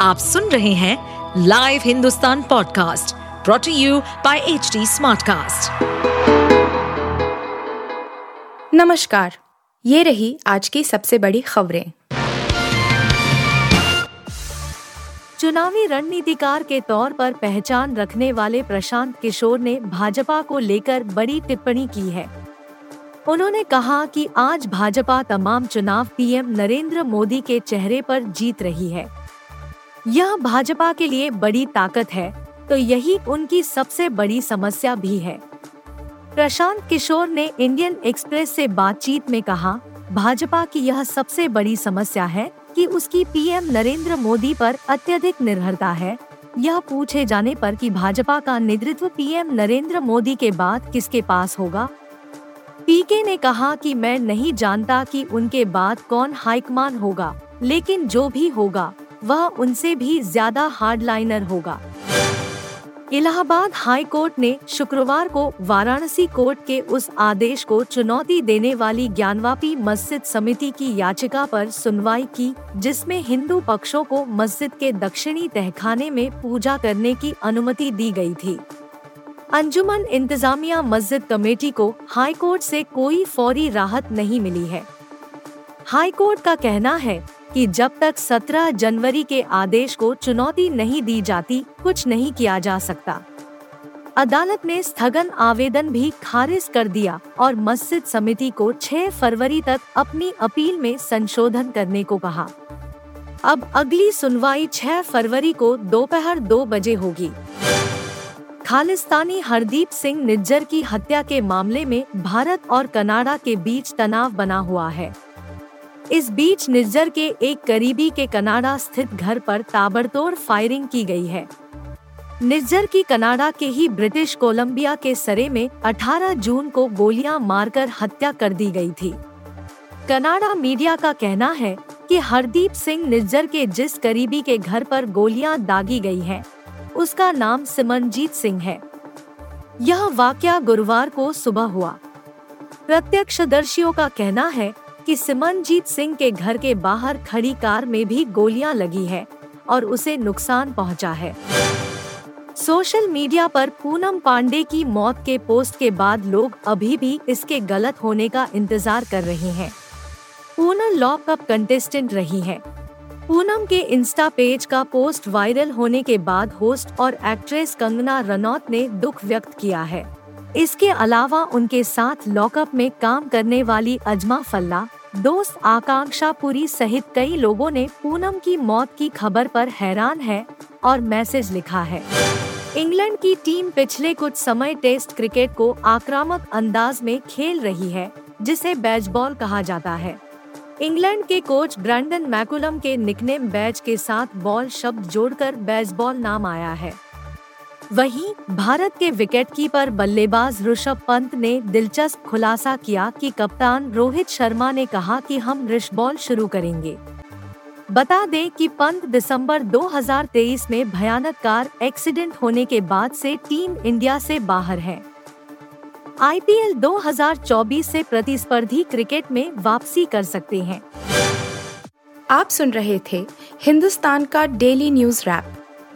आप सुन रहे हैं live Hindustan podcast brought to you by H smartcast. नमस्कार, ये रही आज की सबसे बड़ी खबरें। चुनावी रणनीतिकार के तौर पर पहचान रखने वाले प्रशांत किशोर ने भाजपा को लेकर बड़ी टिप्पणी की है। उन्होंने कहा कि आज भाजपा तमाम चुनाव पीएम नरेंद्र मोदी के चेहरे पर जीत रही है। यह भाजपा के लिए बड़ी ताकत है तो यही उनकी सबसे बड़ी समस्या भी है। प्रशांत किशोर ने इंडियन एक्सप्रेस से बातचीत में कहा, भाजपा की यह सबसे बड़ी समस्या है कि उसकी पीएम नरेंद्र मोदी पर अत्यधिक निर्भरता है। यह पूछे जाने पर कि भाजपा का नेतृत्व पीएम नरेंद्र मोदी के बाद किसके पास होगा? पीके ने कहा कि मैं नहीं जानता कि उनके बाद कौन हाईकमान होगा, लेकिन जो भी होगा वह उनसे भी ज़्यादा हार्डलाइनर होगा। इलाहाबाद हाई कोर्ट ने शुक्रवार को वाराणसी कोर्ट के उस आदेश को चुनौती देने वाली ज्ञानवापी मस्जिद समिति की याचिका पर सुनवाई की, जिसमें हिंदू पक्षों को मस्जिद के दक्षिणी तहखाने में पूजा करने की अनुमति दी गई थी। अंजुमन इंतजामिया मस्जिद कमेटी को हाई कोर्ट से कोई फौरी राहत नहीं मिली है। हाई कोर्ट का कहना है कि जब तक 17 जनवरी के आदेश को चुनौती नहीं दी जाती, कुछ नहीं किया जा सकता। अदालत ने स्थगन आवेदन भी खारिज कर दिया और मस्जिद समिति को 6 फरवरी तक अपनी अपील में संशोधन करने को कहा। अब अगली सुनवाई 6 फरवरी को दोपहर दो बजे होगी। खालिस्तानी हरदीप सिंह निज्जर की हत्या के मामले में भारत और कनाडा के बीच तनाव बना हुआ है। इस बीच निज्जर के एक करीबी के कनाडा स्थित घर पर ताबड़तोड़ फायरिंग की गई है। निज्जर की कनाडा के ही ब्रिटिश कोलंबिया के सरे में 18 जून को गोलियाँ मारकर हत्या कर दी गई थी। कनाडा मीडिया का कहना है कि हरदीप सिंह निज्जर के जिस करीबी के घर पर गोलियाँ दागी गई हैं, उसका नाम सिमरनजीत सिंह है। यह वाक्य गुरुवार को सुबह हुआ। प्रत्यक्षदर्शियों का कहना है कि सिमरनजीत सिंह के घर के बाहर खड़ी कार में भी गोलियाँ लगी है और उसे नुकसान पहुँचा है। सोशल मीडिया पर पूनम पांडे की मौत के पोस्ट के बाद लोग अभी भी इसके गलत होने का इंतज़ार कर रहे हैं। पूनम लॉकअप कंटेस्टेंट रही है। पूनम के इंस्टा पेज का पोस्ट वायरल होने के बाद होस्ट और एक्ट्रेस कंगना रनौत ने दुख व्यक्त किया है। इसके अलावा उनके साथ लॉकअप में काम करने वाली अजमा फल्ला दोस्त आकांक्षा पुरी सहित कई लोगों ने पूनम की मौत की खबर पर हैरान है और मैसेज लिखा है। इंग्लैंड की टीम पिछले कुछ समय टेस्ट क्रिकेट को आक्रामक अंदाज में खेल रही है, जिसे बैजबॉल कहा जाता है। इंग्लैंड के कोच ब्रैंडन मैकुलम के निकनेम बैच के साथ बॉल शब्द जोड़कर बैच बॉल नाम आया है। वहीं भारत के विकेटकीपर बल्लेबाज ऋषभ पंत ने दिलचस्प खुलासा किया कि कप्तान रोहित शर्मा ने कहा कि हम रिश बॉल शुरू करेंगे। बता दें कि पंत दिसंबर 2023 में भयानक कार एक्सीडेंट होने के बाद से टीम इंडिया से बाहर हैं। आईपीएल 2024 से प्रतिस्पर्धी क्रिकेट में वापसी कर सकते हैं। आप सुन रहे थे हिंदुस्तान का डेली न्यूज़ रैप।